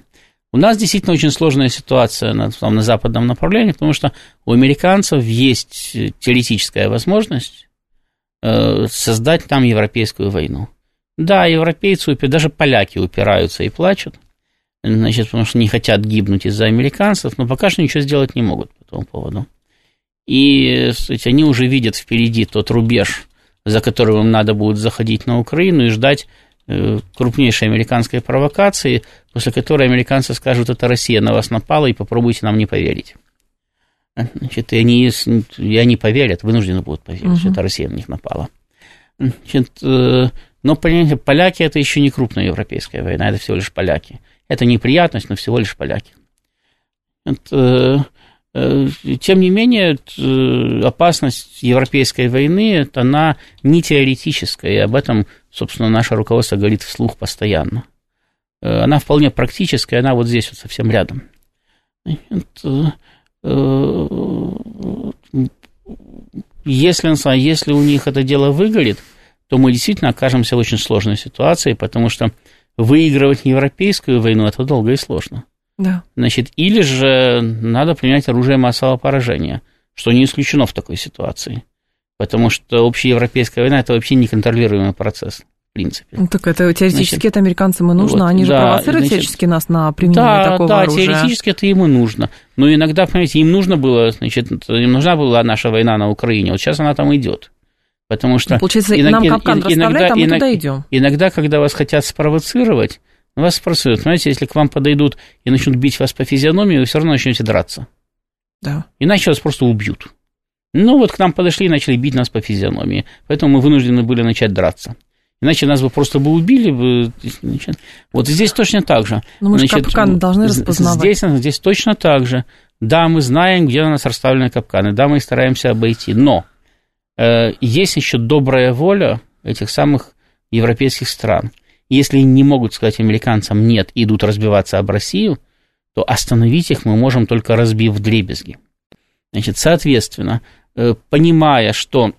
У нас действительно очень сложная ситуация на, там, на западном направлении, потому что у американцев есть теоретическая возможность э, создать там европейскую войну. Да, европейцы, даже поляки упираются и плачут, значит, потому что не хотят гибнуть из-за американцев, но пока что ничего сделать не могут по этому поводу. И кстати, они уже видят впереди тот рубеж, за которым им надо будет заходить на Украину и ждать Э, крупнейшей американской провокации, после которой американцы скажут, это Россия на вас напала, и попробуйте нам не поверить. Значит, и они, и они поверят, вынуждены будут поверить, угу. что это Россия на них напала. Значит, э, но, понимаете, поляки это еще не крупная европейская война, это всего лишь поляки. Это неприятность, но всего лишь поляки. Это, Э, тем не менее, опасность европейской войны, она не теоретическая, и об этом, собственно, наше руководство говорит вслух постоянно. Э, она вполне практическая, она вот здесь вот совсем рядом. Э, если, если у них это дело выгорит, то мы действительно окажемся в очень сложной ситуации, потому что выигрывать европейскую войну – это долго и сложно. Да. Значит, или же надо применять оружие массового поражения, что не исключено в такой ситуации. Потому что общеевропейская война – это вообще неконтролируемый процесс, в принципе. Ну, так это теоретически значит, это американцам и нужно, вот, они же да, провоцируют значит, всячески нас на применение да, такого да, оружия. Да, теоретически это им и нужно. Но иногда, понимаете, им нужно было, значит, им нужна была наша война на Украине, вот сейчас она там идет. Потому что... Получается, иногда, нам капкан иногда, а мы иногда, туда идем. Иногда, когда вас хотят спровоцировать, вас спрашивают, знаете, если к вам подойдут и начнут бить вас по физиономии, вы все равно начнете драться. Да. Иначе вас просто убьют. Ну вот к нам подошли и начали бить нас по физиономии, поэтому мы вынуждены были начать драться. Иначе нас бы просто бы убили. Бы, вот здесь точно так же. Но мы значит, же капканы должны распознавать. Здесь, здесь точно так же. Да, мы знаем, где у нас расставлены капканы, да, мы стараемся обойти, но есть еще добрая воля этих самых европейских стран – если не могут сказать американцам «нет» идут разбиваться об Россию, то остановить их мы можем только разбив дребезги. Значит, соответственно, э, понимая, что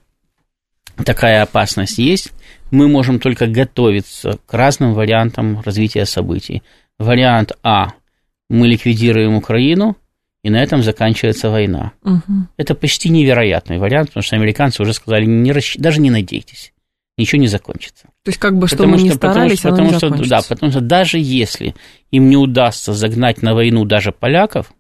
такая опасность есть, мы можем только готовиться к разным вариантам развития событий. Вариант А – мы ликвидируем Украину, и на этом заканчивается война. Угу. Это почти невероятный вариант, потому что американцы уже сказали, не расщ... даже не надейтесь, ничего не закончится. То есть как бы что потому мы что, не старались, потому, потому, не что, Да, потому что даже если им не удастся загнать на войну даже поляков,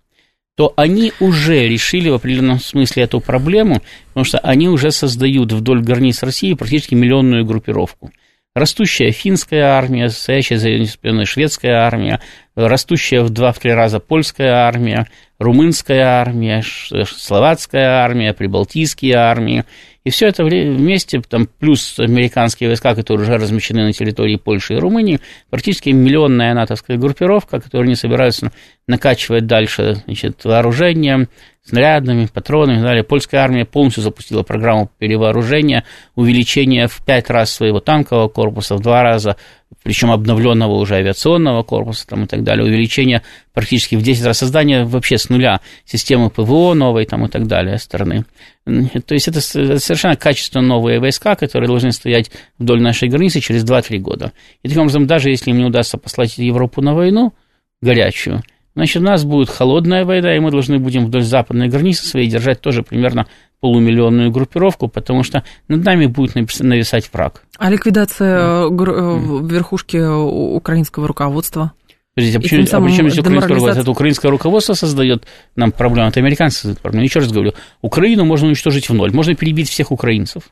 то они уже решили в определенном смысле эту проблему, потому что они уже создают вдоль границ России практически миллионную группировку. Растущая финская армия, стоящая за спиной шведская армия, растущая в два-три раза польская армия, румынская армия, словацкая армия, прибалтийские армии. И все это вместе, там, плюс американские войска, которые уже размещены на территории Польши и Румынии, практически миллионная натовская группировка, которая не собираются накачивать дальше значит, вооружением, снарядами, патронами и так далее. Польская армия полностью запустила программу перевооружения, увеличение в пять раз своего танкового корпуса, в два раза причем обновленного уже авиационного корпуса там, и так далее, увеличение практически в 10 раз, создание вообще с нуля системы ПВО новой там, и так далее стороны. То есть это совершенно качественно новые войска, которые должны стоять вдоль нашей границы через 2-3 года. И таким образом, даже если им не удастся послать Европу на войну горячую, значит, у нас будет холодная война, и мы должны будем вдоль западной границы своей держать тоже примерно полумиллионную группировку, потому что над нами будет нависать враг. А ликвидация mm. верхушки украинского руководства? Подождите, а почему, а причем здесь украинское руководство? Это украинское руководство создает нам проблему, это американцы создают проблему. Еще раз говорю, Украину можно уничтожить в ноль, можно перебить всех украинцев,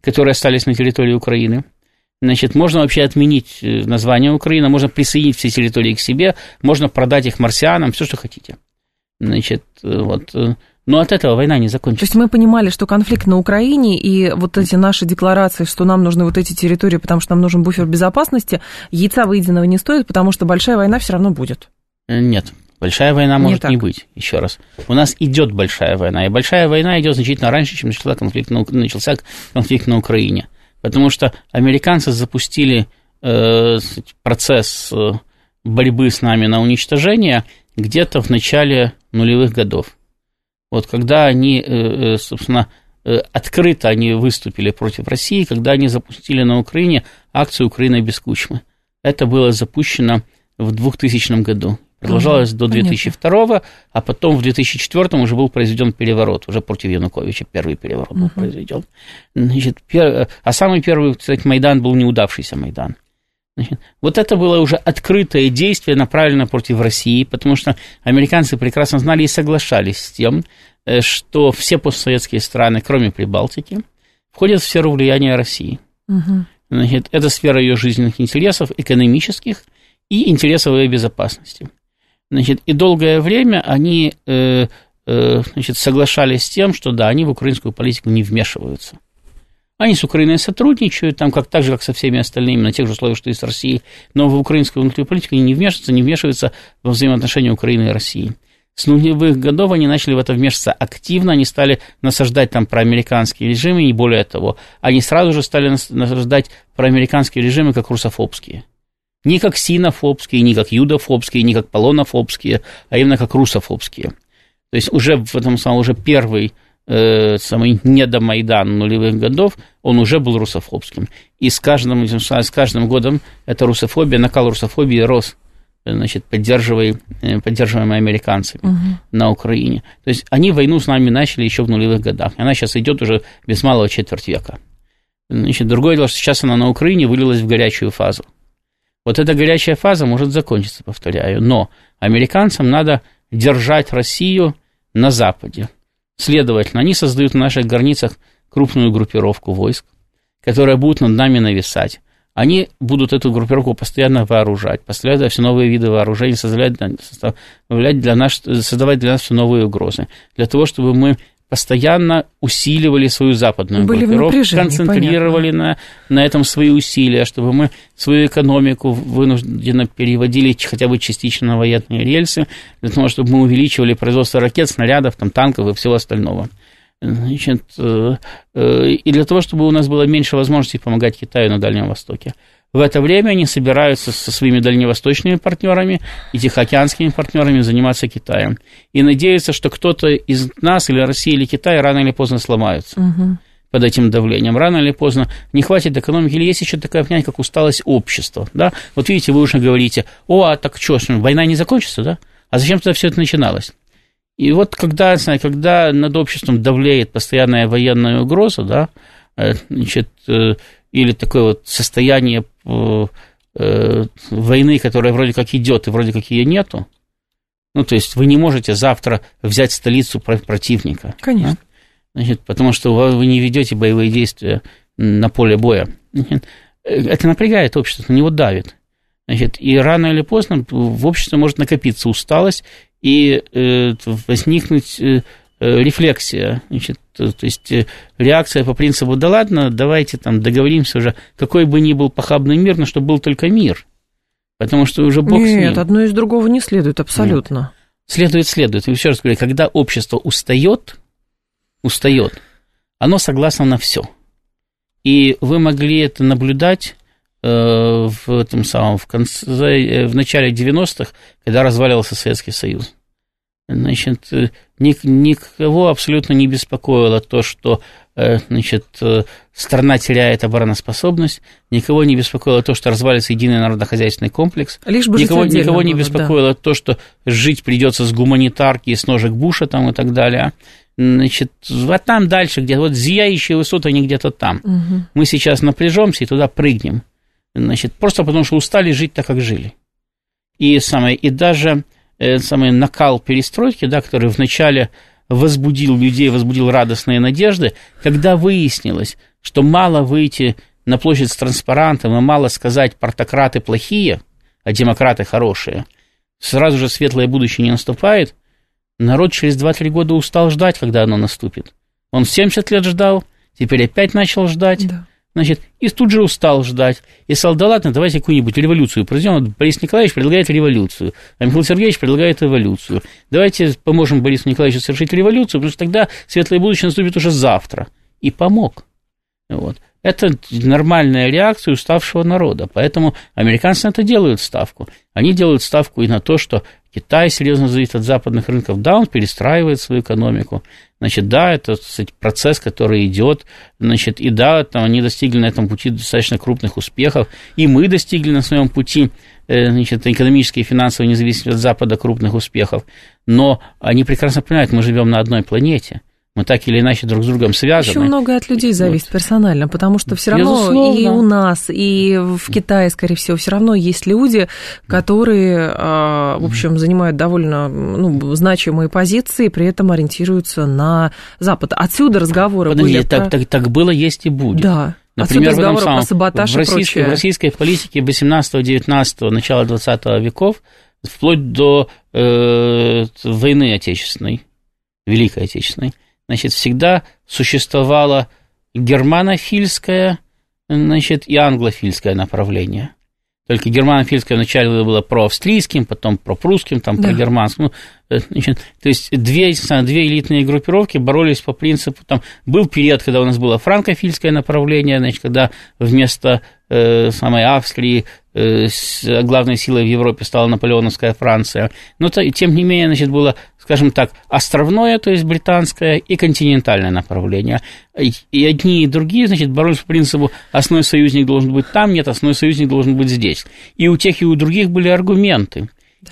которые остались на территории Украины. Значит, можно вообще отменить э, название Украины, можно присоединить все территории к себе, можно продать их марсианам, все, что хотите. Значит, вот но от этого война не закончится. То есть мы понимали, что конфликт на Украине и вот эти наши декларации, что нам нужны вот эти территории, потому что нам нужен буфер безопасности, яйца выеденного не стоит, потому что большая война все равно будет. Э, нет, большая война может не, не быть, еще раз. У нас идет большая война, и большая война идет значительно раньше, чем начался конфликт на, начался конфликт на Украине. Потому что американцы запустили э, процесс э, борьбы с нами на уничтожение где-то в начале нулевых годов. Вот когда они, э, э, собственно, э, открыто они выступили против России, когда они запустили на Украине акцию «Украина без кучмы». Это было запущено в 2000 году. Продолжалось угу, до 2002, понятно. а потом в 2004 уже был произведен переворот, уже против Януковича первый переворот угу. был произведен. Значит, пер... А самый первый, кстати, Майдан был неудавшийся Майдан. Значит, вот это было уже открытое действие, направленное против России, потому что американцы прекрасно знали и соглашались с тем, э, что все постсоветские страны, кроме Прибалтики, входят в сферу влияния России. Угу. Значит, это сфера ее жизненных интересов, экономических и интересов ее безопасности. Значит, и долгое время они э, э, значит, соглашались с тем, что да, они в украинскую политику не вмешиваются. Они с Украиной сотрудничают, там как так же, как со всеми остальными, на тех же условиях, что и с Россией, но в украинскую внутреннюю политику они не вмешиваются, не вмешиваются во взаимоотношения Украины и России. С нулевых годов они начали в это вмешиваться активно, они стали насаждать там проамериканские режимы, и более того, они сразу же стали насаждать проамериканские режимы как русофобские. Не как синофобские, не как юдофобские, не как полонофобские, а именно как русофобские. То есть уже в этом самом, уже первый э, самый недомайдан нулевых годов, он уже был русофобским. И с каждым, с каждым годом эта русофобия, накал русофобии рос значит, поддерживаемый, э, поддерживаемый американцами угу. на Украине. То есть они войну с нами начали еще в нулевых годах. Она сейчас идет уже без малого четверть века. Значит, другое дело, что сейчас она на Украине вылилась в горячую фазу. Вот эта горячая фаза может закончиться, повторяю, но американцам надо держать Россию на Западе. Следовательно, они создают на наших границах крупную группировку войск, которая будет над нами нависать. Они будут эту группировку постоянно вооружать, поставлять все новые виды вооружений, создавать для, нас, создавать для нас все новые угрозы. Для того, чтобы мы постоянно усиливали свою западную Были группировку, концентрировали на, на этом свои усилия, чтобы мы свою экономику вынужденно переводили хотя бы частично на военные рельсы, для того, чтобы мы увеличивали производство ракет, снарядов, там, танков и всего остального. Значит, э, э, и для того, чтобы у нас было меньше возможностей помогать Китаю на Дальнем Востоке. В это время они собираются со своими дальневосточными партнерами и тихоокеанскими партнерами заниматься Китаем. И надеются, что кто-то из нас, или России, или Китая, рано или поздно сломаются. Угу под этим давлением. Рано или поздно не хватит экономики, или есть еще такая понятие, как усталость общества. Да? Вот видите, вы уже говорите, о, а так что, война не закончится, да? А зачем тогда все это начиналось? И вот когда, когда над обществом давлеет постоянная военная угроза, да, э, значит, э, или такое вот состояние э, войны, которая вроде как идет и вроде как ее нету, ну, то есть вы не можете завтра взять столицу противника. Конечно. Да? Значит, потому что вы не ведете боевые действия на поле боя. Это напрягает общество, на него давит. Значит, и рано или поздно в обществе может накопиться усталость и э, возникнуть э, э рефлексия. Значит, то, то есть э, реакция по принципу, да ладно, давайте там договоримся уже, какой бы ни был похабный мир, но чтобы был только мир. Потому что уже Бог Нет, одно из другого не следует абсолютно. Нет. Следует, следует. И еще раз говорю, когда общество устает, устает, оно согласно на все. И вы могли это наблюдать Э, в этом самом, в, конце, э, в начале 90-х, когда разваливался Советский Союз. Значит, э, ник, никого абсолютно не беспокоило то, что значит, страна теряет обороноспособность, никого не беспокоило то, что развалится единый народохозяйственный комплекс, Лишь бы никого, никого не беспокоило да. то, что жить придется с гуманитарки, с ножек Буша там и так далее. Значит, вот там дальше, где вот зияющие высоты, они где-то там. Угу. Мы сейчас напряжемся и туда прыгнем. Значит, просто потому что устали жить так, как жили. И, самое, и даже э, самый накал перестройки, да, который вначале возбудил людей, возбудил радостные надежды, когда выяснилось, что мало выйти на площадь с транспарантом и мало сказать «партократы плохие», а демократы хорошие, сразу же светлое будущее не наступает, народ через 2-3 года устал ждать, когда оно наступит. Он 70 лет ждал, теперь опять начал ждать. Да. Значит, и тут же устал ждать. И сказал, да ладно, давайте какую-нибудь революцию произведем. Борис Николаевич предлагает революцию, а Михаил Сергеевич предлагает эволюцию. Давайте поможем Борису Николаевичу совершить революцию, потому что тогда светлое будущее наступит уже завтра. И помог. Вот. Это нормальная реакция уставшего народа. Поэтому американцы на это делают ставку. Они делают ставку и на то, что Китай серьезно зависит от западных рынков. Да, он перестраивает свою экономику. Значит, да, это кстати, процесс, который идет. Значит, и да, там они достигли на этом пути достаточно крупных успехов. И мы достигли на своем пути э, значит, экономической и финансовой независимости от Запада крупных успехов. Но они прекрасно понимают, мы живем на одной планете мы так или иначе друг с другом связаны. Еще многое от людей зависит вот. персонально, потому что все равно Безусловно. и у нас, и в Китае, скорее всего, все равно есть люди, которые, а, в общем, занимают довольно ну, значимые позиции, при этом ориентируются на Запад. Отсюда разговоры Подожди, были. Так, про... так, так было, есть и будет. Да. Например, в, этом самом, в, российской, в российской политике 18-19 начала 20 веков, вплоть до э, войны Отечественной, Великой Отечественной, значит, всегда существовало германофильское, значит, и англофильское направление. Только германофильское вначале было про-австрийским, потом про-прусским, там да. про-германским. Ну, э, значит, то есть две, две элитные группировки боролись по принципу, там был период, когда у нас было франкофильское направление, значит, когда вместо э, самой Австрии э, главной силой в Европе стала наполеоновская Франция. Но то, тем не менее, значит, было скажем так, островное, то есть британское, и континентальное направление. И одни, и другие, значит, боролись по принципу основной союзник должен быть там, нет, основной союзник должен быть здесь. И у тех, и у других были аргументы.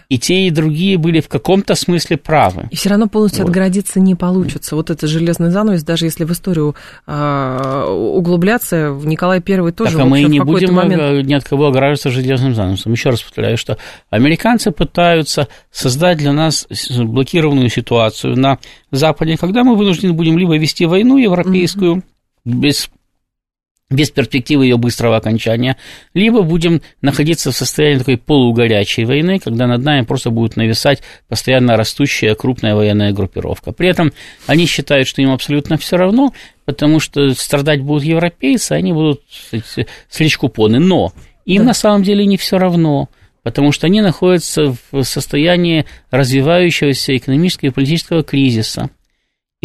И те, и другие были в каком-то смысле правы. И все равно полностью вот. отгородиться не получится. Вот это железный занавес, даже если в историю э, углубляться, Николай I тоже... Так, а мы не будем э, момент... ни от кого ограживаться железным занавесом. Еще раз повторяю, что американцы пытаются создать для нас блокированную ситуацию на Западе, когда мы вынуждены будем либо вести войну европейскую, mm-hmm. без без перспективы ее быстрого окончания, либо будем находиться в состоянии такой полугорячей войны, когда над нами просто будет нависать постоянно растущая крупная военная группировка. При этом они считают, что им абсолютно все равно, потому что страдать будут европейцы, они будут слишком купоны. Но им да. на самом деле не все равно, потому что они находятся в состоянии развивающегося экономического и политического кризиса.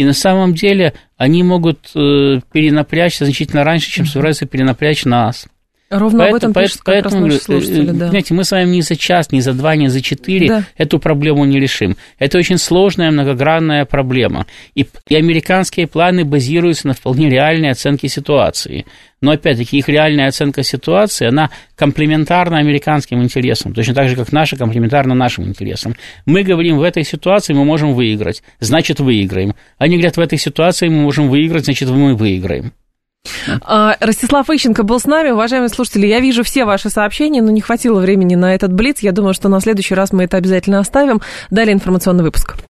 И на самом деле они могут э, перенапрячь значительно раньше, чем собираются перенапрячь нас. Ровно поэтому, об этом пишут как поэтому, раз наши слушатели, да. Знаете, мы с вами не за час, не за два, не за четыре да. эту проблему не решим. Это очень сложная, многогранная проблема. И, и американские планы базируются на вполне реальной оценке ситуации. Но, опять-таки, их реальная оценка ситуации, она комплементарна американским интересам, точно так же, как наша комплементарна нашим интересам. Мы говорим, в этой ситуации мы можем выиграть, значит, выиграем. Они говорят, в этой ситуации мы можем выиграть, значит, мы выиграем. А, Ростислав Ищенко был с нами. Уважаемые слушатели, я вижу все ваши сообщения, но не хватило времени на этот блиц. Я думаю, что на следующий раз мы это обязательно оставим. Далее информационный выпуск.